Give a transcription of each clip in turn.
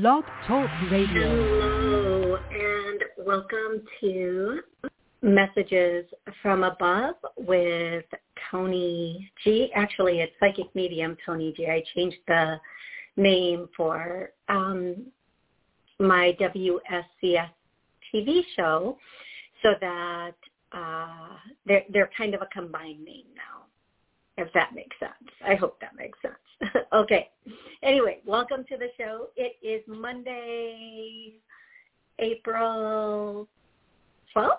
Blog Talk Radio. Hello, and welcome to Messages from Above with Toni G. Actually, it's Psychic Medium Toni G. I changed the name for um, my WSCS TV show so that uh, they're, they're kind of a combined name now, if that makes sense. I hope that makes sense. okay. Anyway, welcome to the show. It is Monday, April 12th.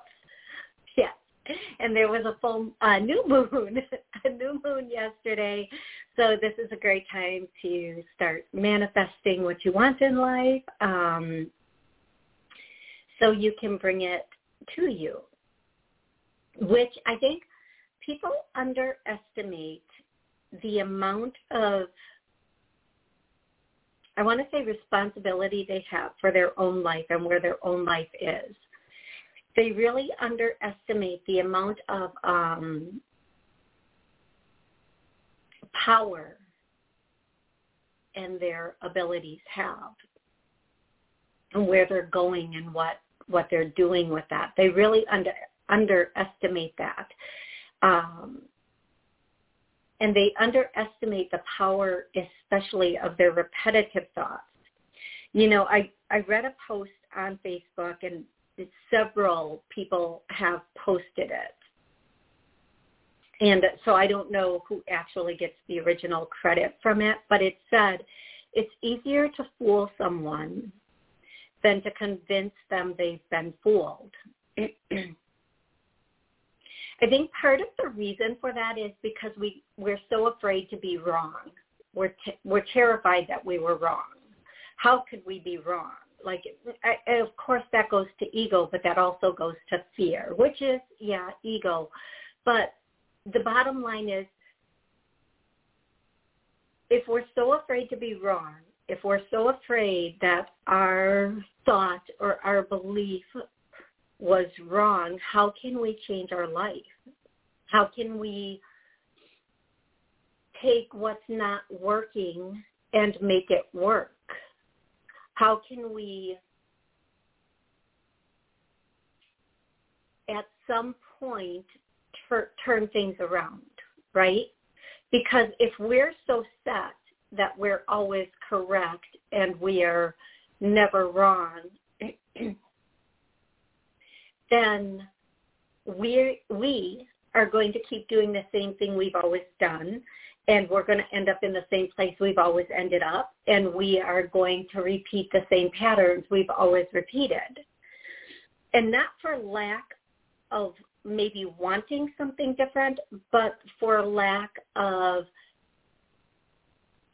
Yes. And there was a full new moon, a new moon yesterday. So this is a great time to start manifesting what you want in life um, so you can bring it to you, which I think people underestimate the amount of I want to say responsibility they have for their own life and where their own life is. They really underestimate the amount of um, power and their abilities have and where they're going and what what they're doing with that. They really under underestimate that. Um, and they underestimate the power especially of their repetitive thoughts. You know, I, I read a post on Facebook and several people have posted it. And so I don't know who actually gets the original credit from it, but it said it's easier to fool someone than to convince them they've been fooled. I think part of the reason for that is because we we're so afraid to be wrong. We're t- we're terrified that we were wrong. How could we be wrong? Like, I, of course, that goes to ego, but that also goes to fear, which is yeah, ego. But the bottom line is, if we're so afraid to be wrong, if we're so afraid that our thought or our belief was wrong, how can we change our life? How can we take what's not working and make it work? How can we at some point tur- turn things around, right? Because if we're so set that we're always correct and we are never wrong, then we we are going to keep doing the same thing we've always done and we're going to end up in the same place we've always ended up and we are going to repeat the same patterns we've always repeated. And not for lack of maybe wanting something different, but for lack of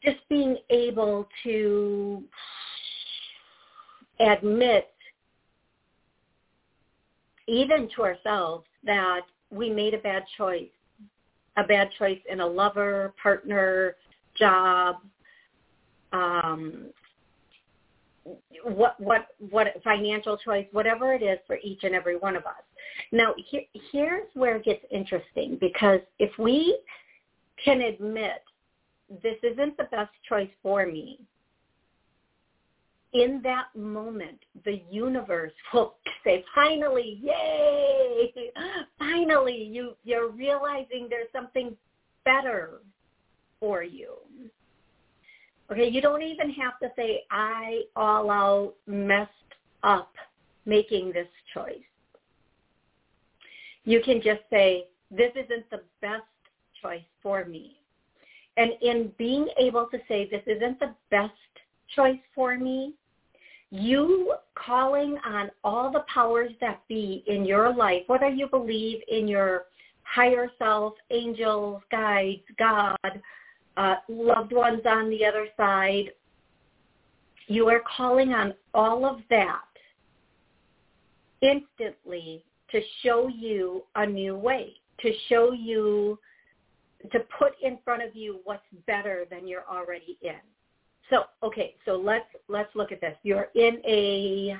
just being able to admit even to ourselves that we made a bad choice, a bad choice in a lover, partner, job, um, what what what financial choice, whatever it is for each and every one of us. Now, here, here's where it gets interesting because if we can admit this isn't the best choice for me, in that moment, the universe will say, finally, yay! Finally, you, you're realizing there's something better for you. Okay, you don't even have to say, I all out messed up making this choice. You can just say, this isn't the best choice for me. And in being able to say, this isn't the best choice for me, you calling on all the powers that be in your life, whether you believe in your higher self, angels, guides, God, uh, loved ones on the other side, you are calling on all of that instantly to show you a new way, to show you, to put in front of you what's better than you're already in. So okay, so let's let's look at this. You're in a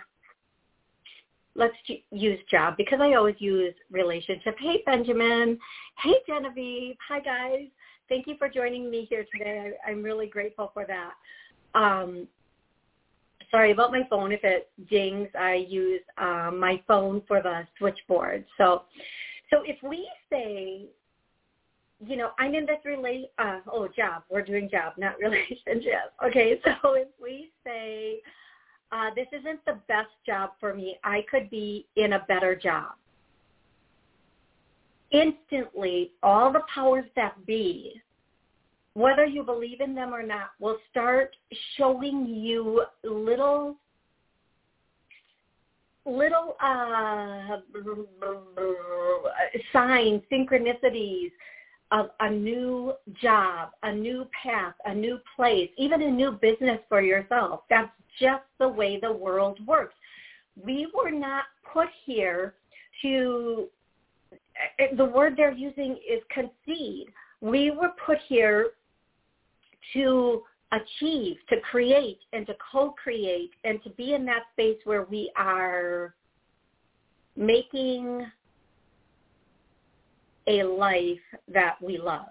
let's use job because I always use relationship. Hey Benjamin, hey Genevieve, hi guys. Thank you for joining me here today. I, am really grateful for that. Um, sorry about my phone. If it dings, I use um, my phone for the switchboard. So, so if we say, you know, I'm in this relate, uh, oh, job. We're doing job, not relationship. Okay, so if we say, uh, this isn't the best job for me. I could be in a better job. Instantly, all the powers that be whether you believe in them or not, will start showing you little little uh, signs, synchronicities of a new job, a new path, a new place, even a new business for yourself. That's just the way the world works. We were not put here to, eh, the word they're using is concede. We were put here to achieve, to create, and to co-create, and to be in that space where we are making a life that we love.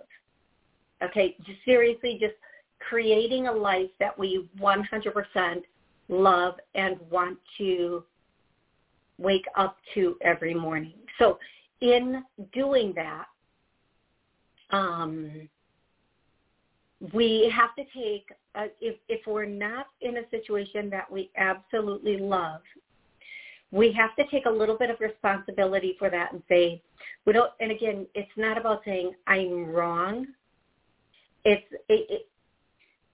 Okay, just seriously, just creating a life that we 100% love and want to wake up to every morning. So in doing that, um, we have to take uh, if if we're not in a situation that we absolutely love we have to take a little bit of responsibility for that and say we don't and again it's not about saying i'm wrong. It's it, it,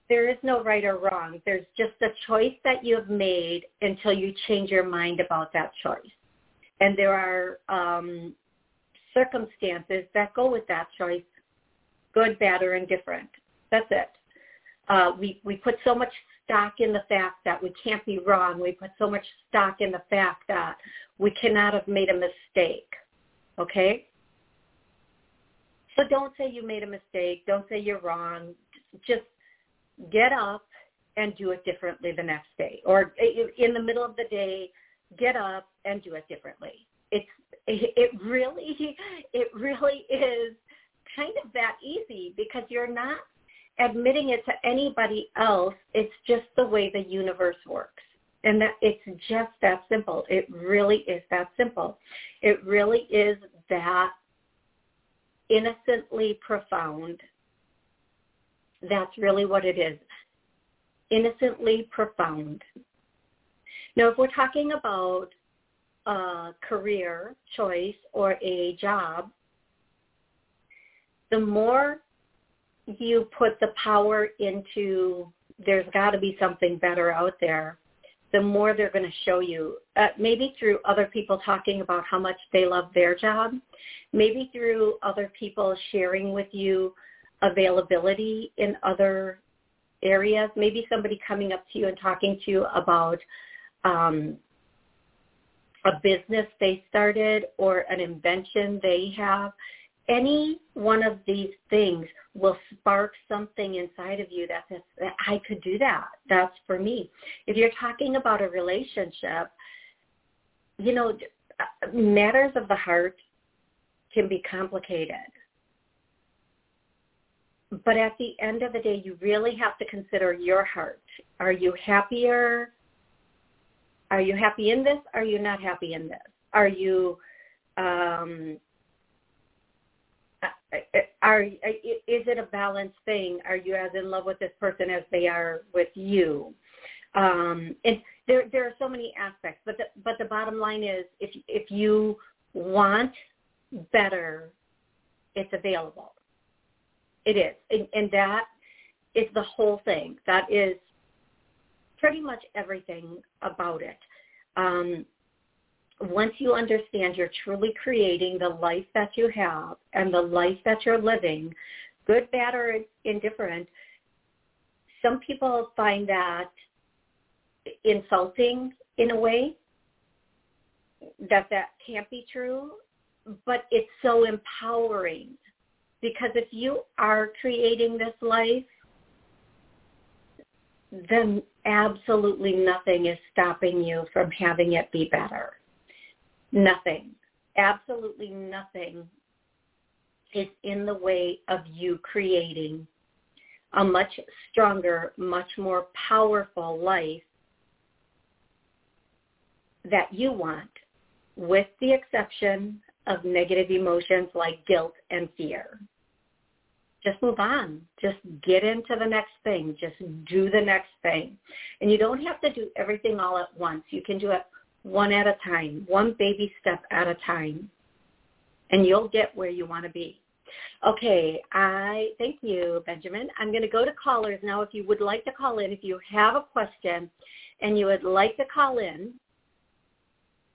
there is no right or wrong. There's just a choice that you have made until you change your mind about that choice. And there are um circumstances that go with that choice good bad or indifferent. That's it. Uh, we we put so much stock in the fact that we can't be wrong. We put so much stock in the fact that we cannot have made a mistake. Okay? So don't say you made a mistake. Don't say you're wrong. Just get up and do it differently the next day. Or in the middle of the day, get up and do it differently. It's it really it really is kind of that easy because you're not admitting it to anybody else. It's just the way the universe works. And that it's just that simple. It really is that simple. It really is that innocently profound. That's really what it is. Innocently profound. Now, if we're talking about a career choice or a job, the more you put the power into there's got to be something better out there, the more they're going to show you. Uh, maybe through other people talking about how much they love their job, maybe through other people sharing with you availability in other areas, maybe somebody coming up to you and talking to you about um, a business they started or an invention they have any one of these things will spark something inside of you that says, I could do that. That's for me. If you're talking about a relationship, you know, matters of the heart can be complicated. But at the end of the day, you really have to consider your heart. Are you happier? Are you happy in this? Are you not happy in this? Are you um, are is it a balanced thing? Are you as in love with this person as they are with you? Um, and there there are so many aspects, but the, but the bottom line is if if you want better, it's available. It is, and, and that is the whole thing. That is pretty much everything about it. Um, once you understand you're truly creating the life that you have and the life that you're living, good, bad, or indifferent, some people find that insulting in a way, that that can't be true, but it's so empowering because if you are creating this life, then absolutely nothing is stopping you from having it be better. Nothing, absolutely nothing is in the way of you creating a much stronger, much more powerful life that you want with the exception of negative emotions like guilt and fear. Just move on. Just get into the next thing. Just do the next thing. And you don't have to do everything all at once. You can do it one at a time, one baby step at a time, and you'll get where you want to be. Okay, I thank you, Benjamin. I'm going to go to callers now. If you would like to call in, if you have a question and you would like to call in,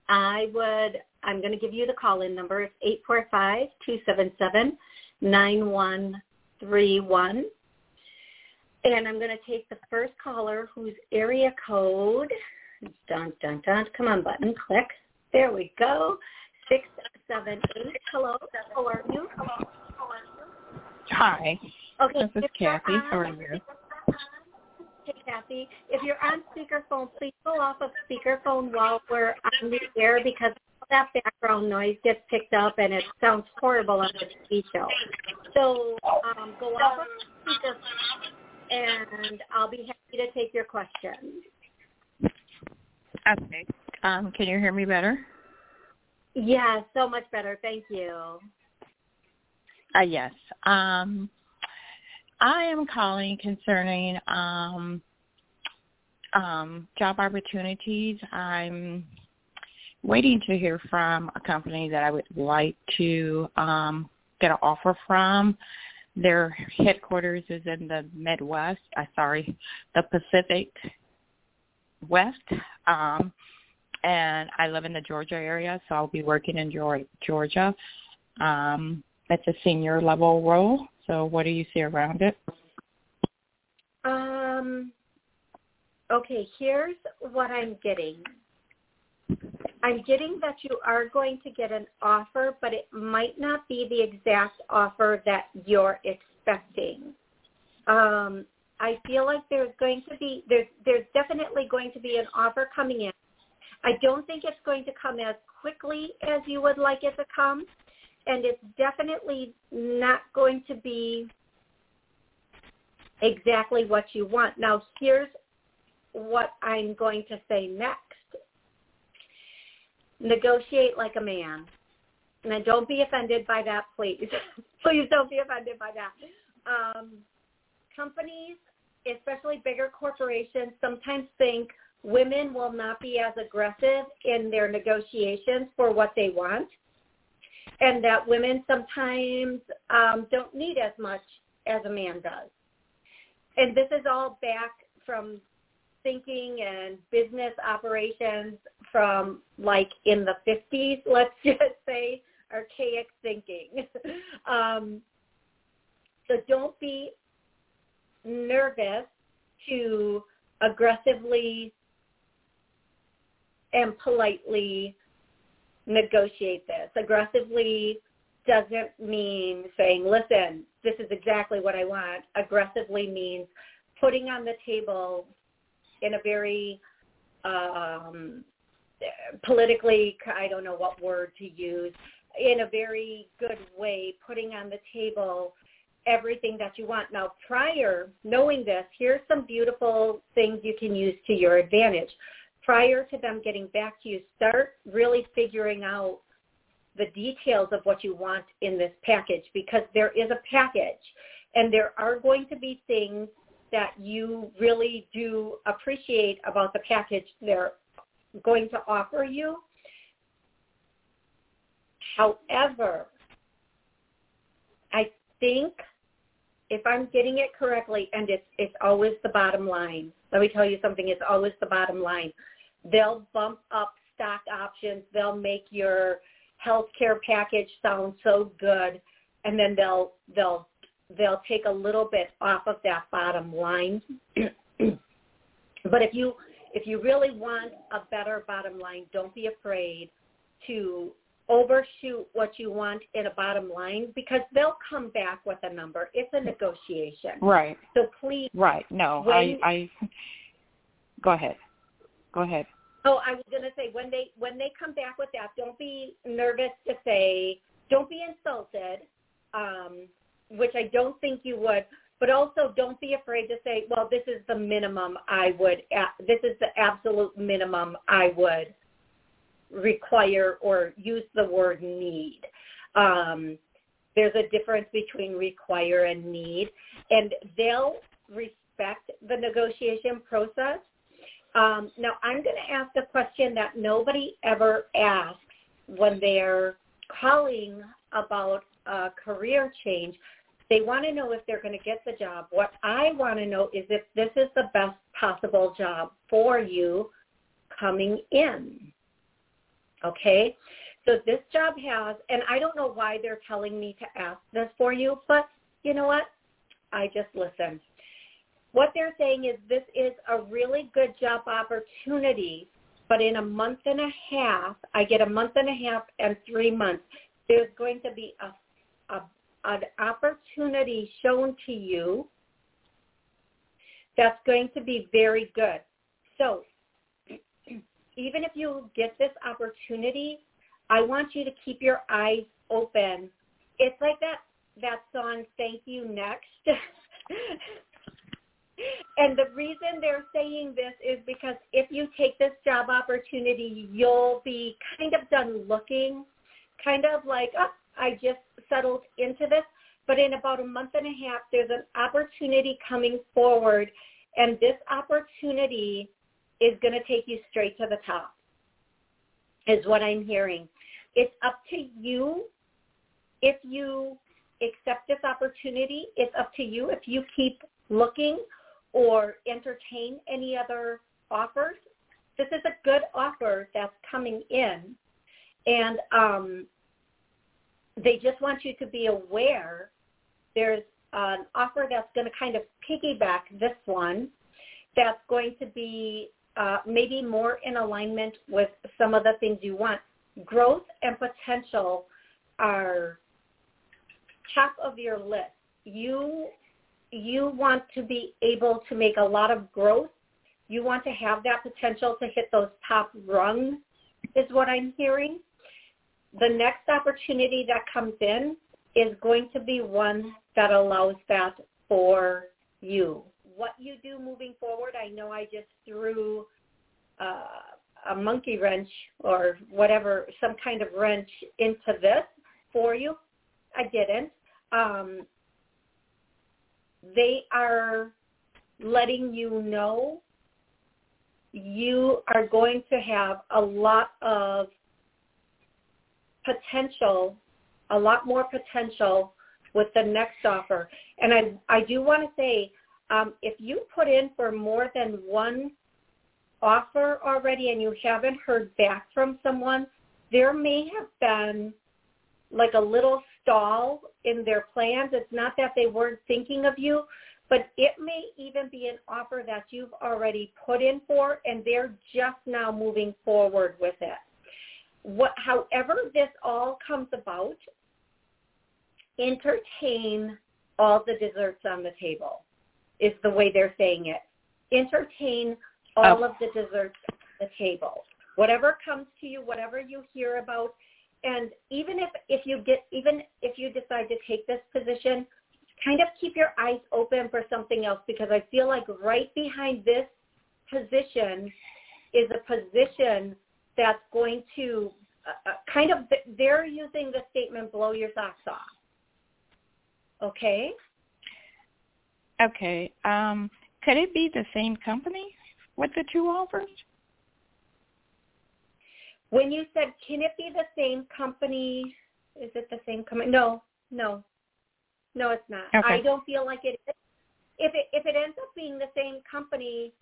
I would, I'm going to give you the call-in number. It's 845-277-9131. And I'm going to take the first caller whose area code, dun, dun, dun, come on button, click. There we go. 678. Hello, how are you? Hi. Okay. This is Kathy. How are you? Hey, Kathy. If you're on speakerphone, please go off of speakerphone while we're on the air because all that background noise gets picked up and it sounds horrible on the TV show. So um, go off of speakerphone and I'll be happy to take your questions. Okay. Um, can you hear me better? Yeah, so much better. Thank you. Uh, yes. Um, I am calling concerning um, um, job opportunities. I'm waiting to hear from a company that I would like to um, get an offer from. Their headquarters is in the Midwest. I uh, sorry, the Pacific West. Um, and I live in the Georgia area, so I'll be working in Georgia. Um, it's a senior level role. So what do you see around it? Um, okay, here's what I'm getting. I'm getting that you are going to get an offer, but it might not be the exact offer that you're expecting. Um, I feel like there's going to be there's there's definitely going to be an offer coming in. I don't think it's going to come as quickly as you would like it to come and it's definitely not going to be exactly what you want. Now, here's what I'm going to say next. Negotiate like a man. And don't be offended by that, please. please don't be offended by that. Um, companies, especially bigger corporations, sometimes think women will not be as aggressive in their negotiations for what they want and that women sometimes um, don't need as much as a man does. And this is all back from thinking and business operations from like in the 50s, let's just say, archaic thinking. um, so don't be nervous to aggressively and politely negotiate this. Aggressively doesn't mean saying, listen, this is exactly what I want. Aggressively means putting on the table in a very um, politically, I don't know what word to use, in a very good way, putting on the table everything that you want. Now, prior knowing this, here's some beautiful things you can use to your advantage prior to them getting back to you, start really figuring out the details of what you want in this package because there is a package and there are going to be things that you really do appreciate about the package they're going to offer you. However, I think if I'm getting it correctly, and it's it's always the bottom line. Let me tell you something. It's always the bottom line. They'll bump up stock options. They'll make your health care package sound so good, and then they'll they'll they'll take a little bit off of that bottom line. but if you if you really want a better bottom line, don't be afraid to overshoot what you want in a bottom line because they'll come back with a number. It's a negotiation. Right. So please. Right. No, I, I. Go ahead. Go ahead. Oh, I was going to say when they when they come back with that, don't be nervous to say, don't be insulted, um, which I don't think you would. But also, don't be afraid to say, well, this is the minimum I would. This is the absolute minimum I would require or use the word need. Um, there's a difference between require and need, and they'll respect the negotiation process. Um, now, I'm going to ask a question that nobody ever asks when they're calling about a career change. They want to know if they're going to get the job. What I want to know is if this is the best possible job for you coming in. Okay? So this job has, and I don't know why they're telling me to ask this for you, but you know what? I just listen. What they're saying is this is a really good job opportunity, but in a month and a half, I get a month and a half and three months, there's going to be a, a an opportunity shown to you that's going to be very good. So even if you get this opportunity, I want you to keep your eyes open. It's like that that song "Thank You Next." and the reason they're saying this is because if you take this job opportunity, you'll be kind of done looking, kind of like, oh, I just settled into this. But in about a month and a half, there's an opportunity coming forward, and this opportunity is going to take you straight to the top, is what I'm hearing. It's up to you if you accept this opportunity. It's up to you if you keep looking or entertain any other offers. This is a good offer that's coming in. And um, they just want you to be aware there's an offer that's going to kind of piggyback this one that's going to be uh, maybe more in alignment with some of the things you want. Growth and potential are top of your list. You you want to be able to make a lot of growth. You want to have that potential to hit those top rungs is what I'm hearing the next opportunity that comes in is going to be one that allows that for you. What you do moving forward, I know I just threw uh, a monkey wrench or whatever, some kind of wrench into this for you. I didn't. Um, they are letting you know you are going to have a lot of potential, a lot more potential with the next offer. And I, I do want to say, um, if you put in for more than one offer already and you haven't heard back from someone, there may have been like a little stall in their plans. It's not that they weren't thinking of you, but it may even be an offer that you've already put in for and they're just now moving forward with it what, however this all comes about, entertain all the desserts on the table is the way they're saying it. Entertain all oh. of the desserts on the table. Whatever comes to you, whatever you hear about, and even if, if you get even if you decide to take this position, kind of keep your eyes open for something else because I feel like right behind this position is a position that's going to uh, uh, kind of, they're using the statement blow your socks off. Okay? Okay. Um, could it be the same company with the two offers? When you said, can it be the same company? Is it the same company? No, no. No, it's not. Okay. I don't feel like it is. If it if it ends up being the same company,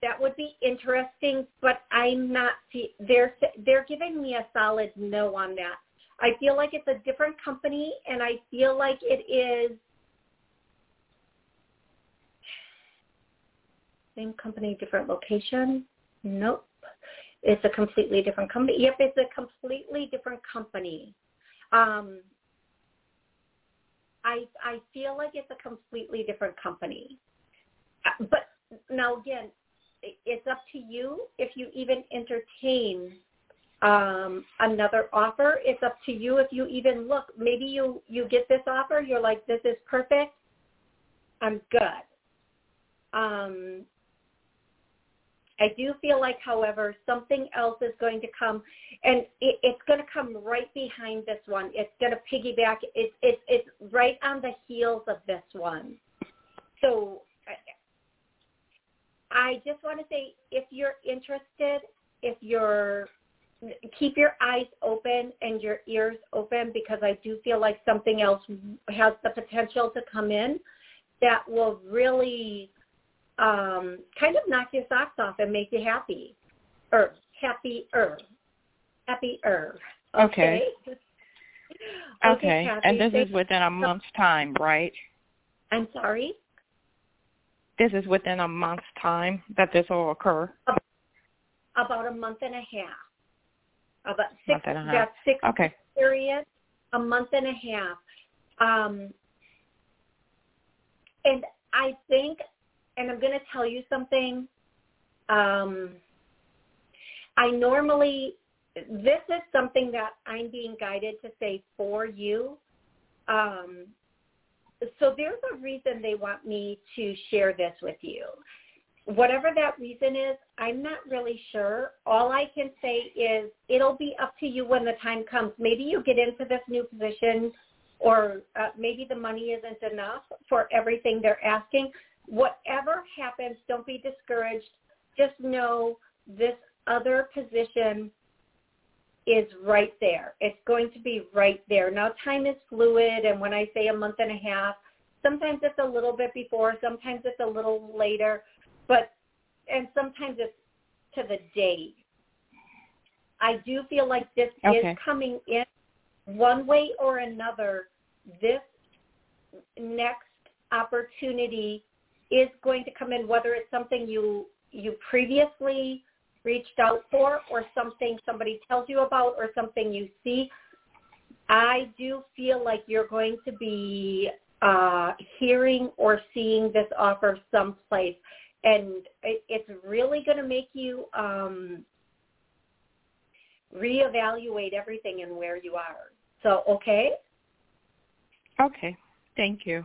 that would be interesting, but I'm not. They're they're giving me a solid no on that. I feel like it's a different company, and I feel like it is same company, different location. Nope, it's a completely different company. Yep, it's a completely different company. Um, I I feel like it's a completely different company. Uh, but now again, it's up to you if you even entertain um, another offer. It's up to you if you even look. Maybe you you get this offer, you're like, this is perfect. I'm good. Um, I do feel like, however, something else is going to come, and it, it's going to come right behind this one. It's going to piggyback. It's it's it's right on the heels of this one. So I just want to say, if you're interested, if you're keep your eyes open and your ears open because I do feel like something else has the potential to come in that will really um, kind of knock your socks off and make you happy or happier. Happier. Okay. Okay. okay. And this is within a month's time, right? I'm sorry? This is within a month's time that this will occur? About a month and a half. About six, month and a half. six okay. period, a month and a half. Um, and I think, and I'm going to tell you something. Um, I normally, this is something that I'm being guided to say for you. Um, so there's a reason they want me to share this with you. Whatever that reason is, I'm not really sure. All I can say is it'll be up to you when the time comes. Maybe you get into this new position or uh, maybe the money isn't enough for everything they're asking. Whatever happens, don't be discouraged. Just know this other position is right there. It's going to be right there. Now time is fluid and when I say a month and a half, sometimes it's a little bit before, sometimes it's a little later, but and sometimes it's to the day. I do feel like this okay. is coming in one way or another. This next opportunity is going to come in, whether it's something you you previously reached out for or something somebody tells you about or something you see, I do feel like you're going to be uh, hearing or seeing this offer someplace. And it, it's really going to make you um, reevaluate everything and where you are. So, okay? Okay. Thank you.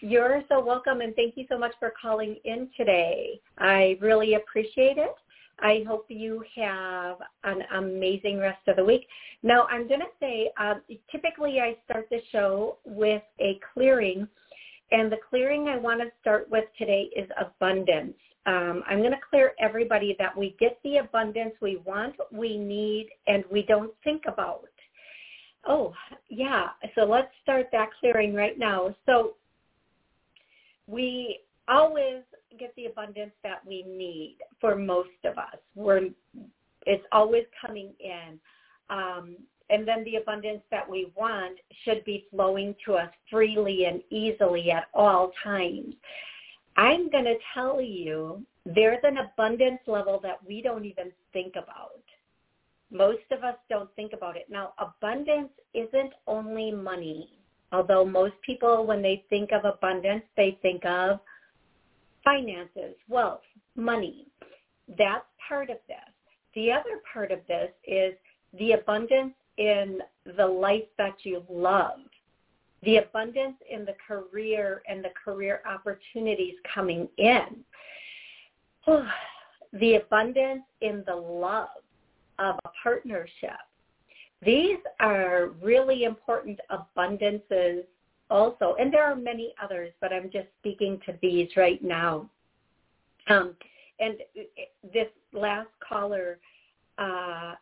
You're so welcome, and thank you so much for calling in today. I really appreciate it. I hope you have an amazing rest of the week. Now, I'm going to say, uh, typically I start the show with a clearing, and the clearing I want to start with today is abundance. Um, I'm going to clear everybody that we get the abundance we want, we need, and we don't think about. Oh, yeah. So let's start that clearing right now. So we always get the abundance that we need for most of us. We're, it's always coming in. Um, and then the abundance that we want should be flowing to us freely and easily at all times. I'm going to tell you there's an abundance level that we don't even think about. Most of us don't think about it. Now, abundance isn't only money, although most people, when they think of abundance, they think of finances, wealth, money. That's part of this. The other part of this is the abundance in the life that you love, the abundance in the career and the career opportunities coming in, the abundance in the love of a partnership. These are really important abundances also, and there are many others, but I'm just speaking to these right now. Um, and this last caller, uh,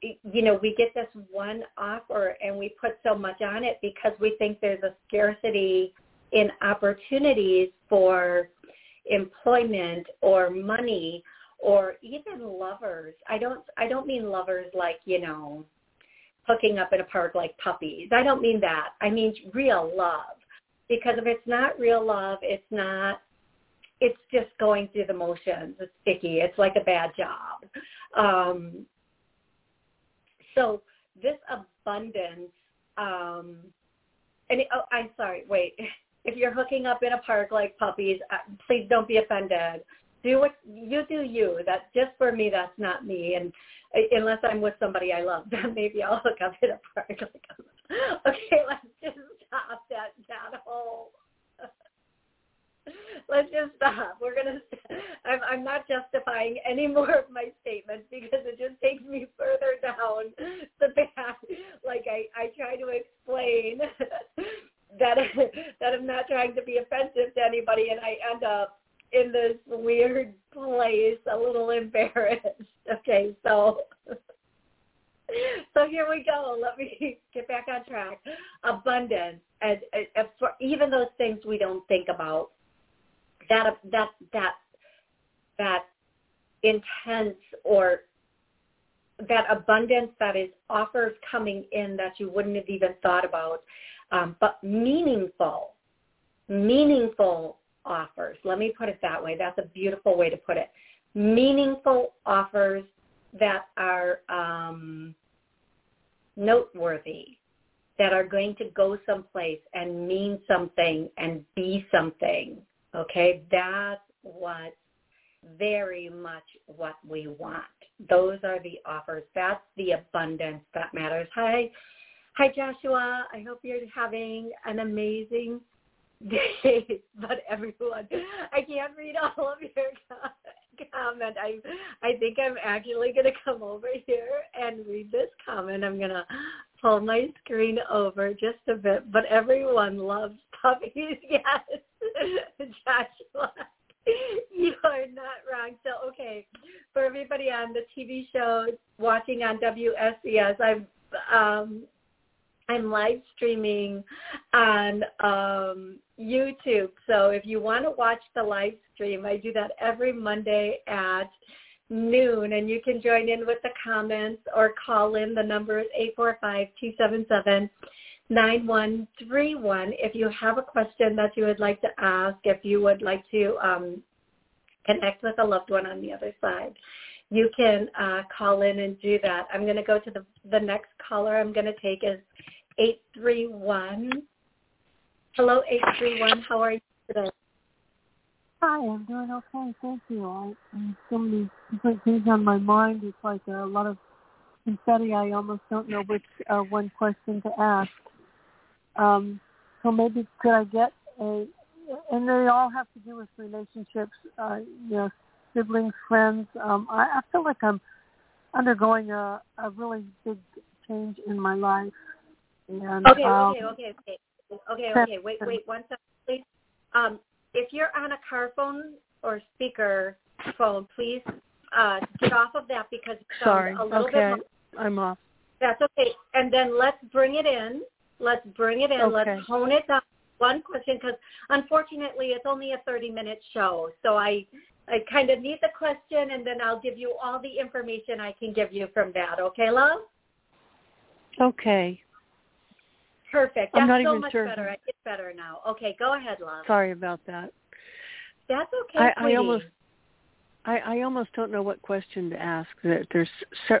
you know, we get this one offer and we put so much on it because we think there's a scarcity in opportunities for employment or money or even lovers. I don't I don't mean lovers like, you know, hooking up in a park like puppies. I don't mean that. I mean real love. Because if it's not real love, it's not it's just going through the motions. It's sticky. It's like a bad job. Um, so this abundance, um, and it, oh, I'm sorry. Wait, if you're hooking up in a park like puppies, uh, please don't be offended do what you do you. That's just for me. That's not me. And unless I'm with somebody I love, then maybe I'll hook up in a park. okay, let's just stop that that whole let's just stop. We're gonna. I'm, I'm not justifying any more of my statements because it just takes me further down the path. Like I, I try to explain that that I'm not trying to be offensive to anybody, and I end up in this weird place, a little embarrassed. Okay, so so here we go. Let me get back on track. Abundance, and, and for even those things we don't think about, that that that that intense or that abundance that is offers coming in that you wouldn't have even thought about, um, but meaningful, meaningful offers. Let me put it that way. That's a beautiful way to put it. Meaningful offers that are um, noteworthy, that are going to go someplace and mean something and be something. Okay, that's what very much what we want. Those are the offers. That's the abundance that matters. Hi, hi Joshua. I hope you're having an amazing day. But everyone, I can't read all of your comment. I I think I'm actually going to come over here and read this comment. I'm going to pull my screen over just a bit. But everyone loves puppies. Yes, Joshua. You are not wrong. So, okay, for everybody on the TV show watching on WSCS, I'm um, I'm live streaming on um, YouTube. So if you want to watch the live stream, I do that every Monday at noon, and you can join in with the comments or call in. The number is eight four five two seven seven nine one three one. If you have a question that you would like to ask, if you would like to um, connect with a loved one on the other side, you can uh, call in and do that. I'm going to go to the, the next caller I'm going to take is 831. Hello, 831. How are you today? Hi, I'm doing okay. Thank you. I, I so many different things on my mind. It's like a lot of confetti. I almost don't know which uh, one question to ask. Um, so maybe could I get a, and they all have to do with relationships, uh, you know, siblings, friends. Um, I, I feel like I'm undergoing a, a really big change in my life. And, okay, um, okay, okay, okay, okay, okay. Wait, wait, one second, please. Um, if you're on a car phone or speaker phone, please uh, get off of that because it Sorry. a little okay. bit. I'm off. That's okay. And then let's bring it in. Let's bring it in. Okay. Let's hone it down. One question, because unfortunately it's only a 30-minute show, so I I kind of need the question, and then I'll give you all the information I can give you from that. Okay, love? Okay. Perfect. That's I'm not so even much sure. better. It's better now. Okay, go ahead, love. Sorry about that. That's okay, I. I almost, I, I almost don't know what question to ask. That there's, I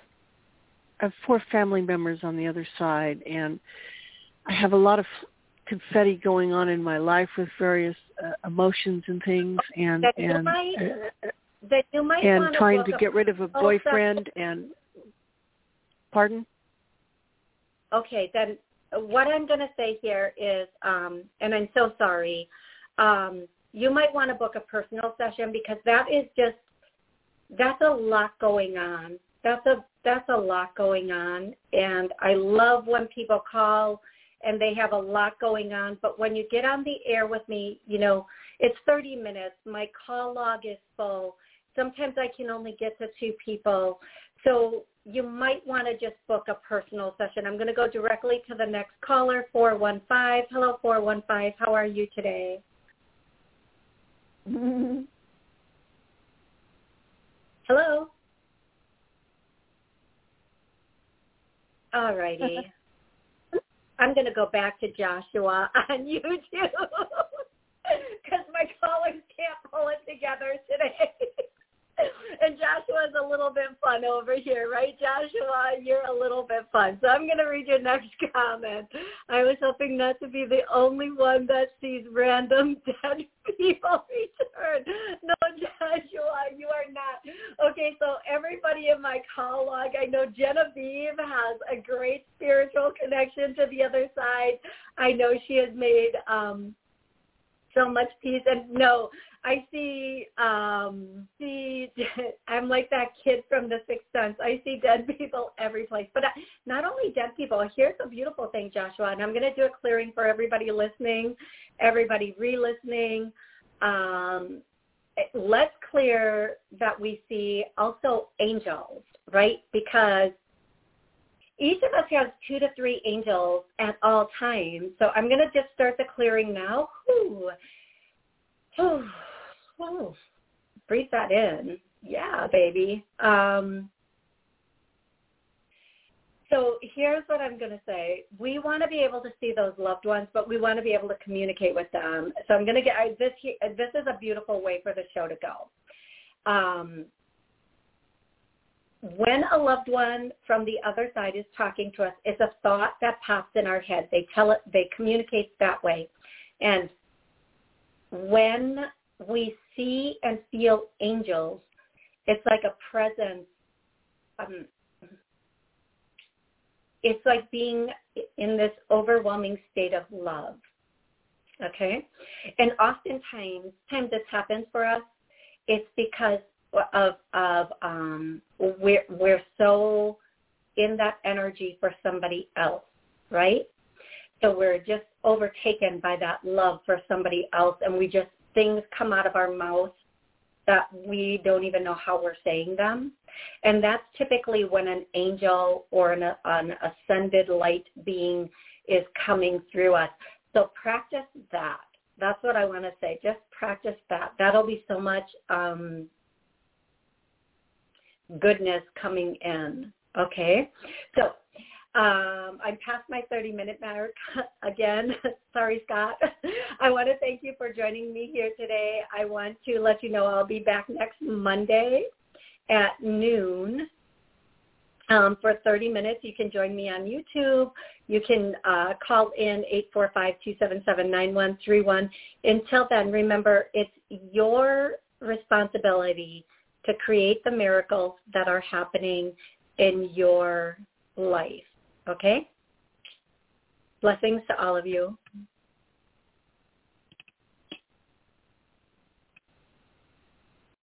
have four family members on the other side, and I have a lot of confetti going on in my life with various uh, emotions and things, and That and might- uh, that you might and trying to get rid of a boyfriend and. Pardon? Okay, then what I'm going to say here is, um, and I'm so sorry, um, you might want to book a personal session because that is just that's a lot going on. That's a that's a lot going on, and I love when people call and they have a lot going on. But when you get on the air with me, you know it's 30 minutes. My call log is full. Sometimes I can only get to two people, so you might want to just book a personal session. I'm going to go directly to the next caller, 415. Hello, 415. How are you today? Hello? All righty. I'm going to go back to Joshua on YouTube because my callers can't pull it together today. Joshua's a little bit fun over here, right, Joshua? You're a little bit fun. So I'm going to read your next comment. I was hoping not to be the only one that sees random dead people return. No, Joshua, you are not. Okay, so everybody in my call log, I know Genevieve has a great spiritual connection to the other side. I know she has made um, so much peace. And no, I see um see I'm like that kid from the sixth sense. I see dead people every place. But I, not only dead people, here's a beautiful thing, Joshua, and I'm gonna do a clearing for everybody listening, everybody re listening. Um let's clear that we see also angels, right? Because each of us has two to three angels at all times. So I'm going to just start the clearing now. Whew. Whew. Breathe that in. Yeah, baby. Um, so here's what I'm going to say. We want to be able to see those loved ones, but we want to be able to communicate with them. So I'm going to get I, this. This is a beautiful way for the show to go. Um, when a loved one from the other side is talking to us, it's a thought that pops in our head. They tell it, they communicate that way. And when we see and feel angels, it's like a presence. Um, it's like being in this overwhelming state of love. Okay? And oftentimes, times this happens for us, it's because of of um we're we're so in that energy for somebody else, right? So we're just overtaken by that love for somebody else and we just things come out of our mouth that we don't even know how we're saying them. And that's typically when an angel or an, an ascended light being is coming through us. So practice that. That's what I want to say. Just practice that. That'll be so much um, goodness coming in. Okay, so um, I'm past my 30 minute mark again. Sorry, Scott. I want to thank you for joining me here today. I want to let you know I'll be back next Monday at noon um, for 30 minutes. You can join me on YouTube. You can uh, call in 845-277-9131. Until then, remember, it's your responsibility to create the miracles that are happening in your life. Okay? Blessings to all of you.